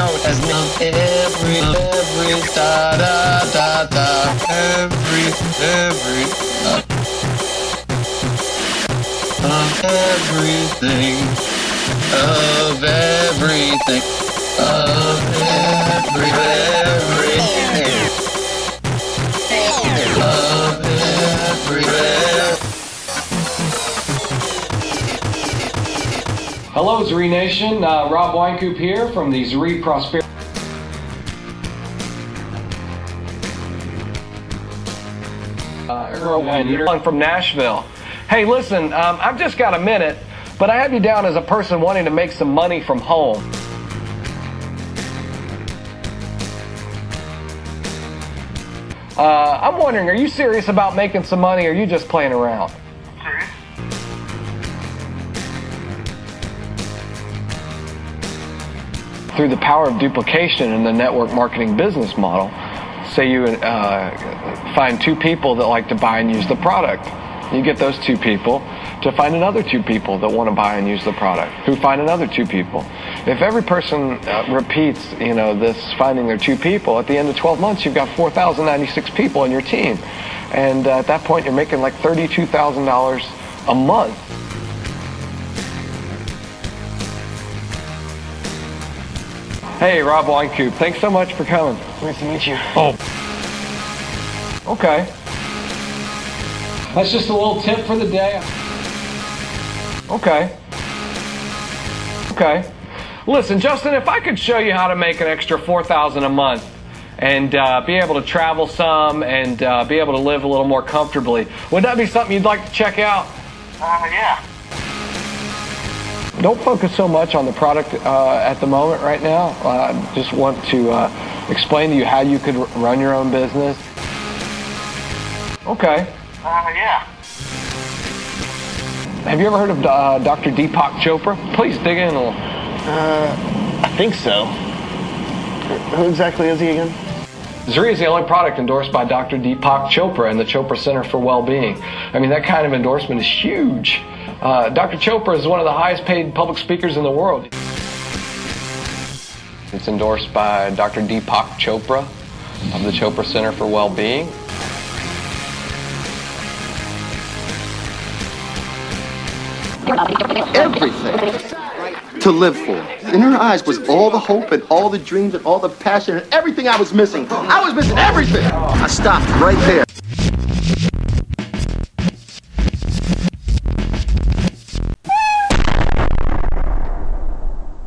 as now every, every, da da da da, every, every, uh, of everything, of everything, of everything, Hello, Zrii Nation. Uh, Rob Winecoop here from the Zrii Prosperity. Uh, and you're from Nashville. Hey, listen, um, I've just got a minute, but I have you down as a person wanting to make some money from home. Uh, I'm wondering, are you serious about making some money or are you just playing around? Through the power of duplication in the network marketing business model, say you uh, find two people that like to buy and use the product. You get those two people to find another two people that want to buy and use the product, who find another two people. If every person uh, repeats, you know, this finding their two people, at the end of 12 months, you've got 4,096 people in your team. And uh, at that point, you're making like $32,000 a month. Hey, Rob Winecoop, thanks so much for coming. Nice to meet you. Oh. Okay. That's just a little tip for the day. Okay. Okay. Listen, Justin, if I could show you how to make an extra 4000 a month and uh, be able to travel some and uh, be able to live a little more comfortably, would that be something you'd like to check out? Uh, yeah. Don't focus so much on the product uh, at the moment right now. Uh, just want to uh, explain to you how you could r- run your own business. Okay. Uh, yeah. Have you ever heard of uh, Dr. Deepak Chopra? Please dig in a little. Uh, I think so. Who exactly is he again? Zrii is the only product endorsed by Dr. Deepak Chopra and the Chopra Center for Well-Being. I mean, that kind of endorsement is huge. Uh, Dr. Chopra is one of the highest paid public speakers in the world. It's endorsed by Dr. Deepak Chopra of the Chopra Center for Well-Being. everything to live for. In her eyes was all the hope and all the dreams and all the passion and everything I was missing. I was missing everything. I stopped right there.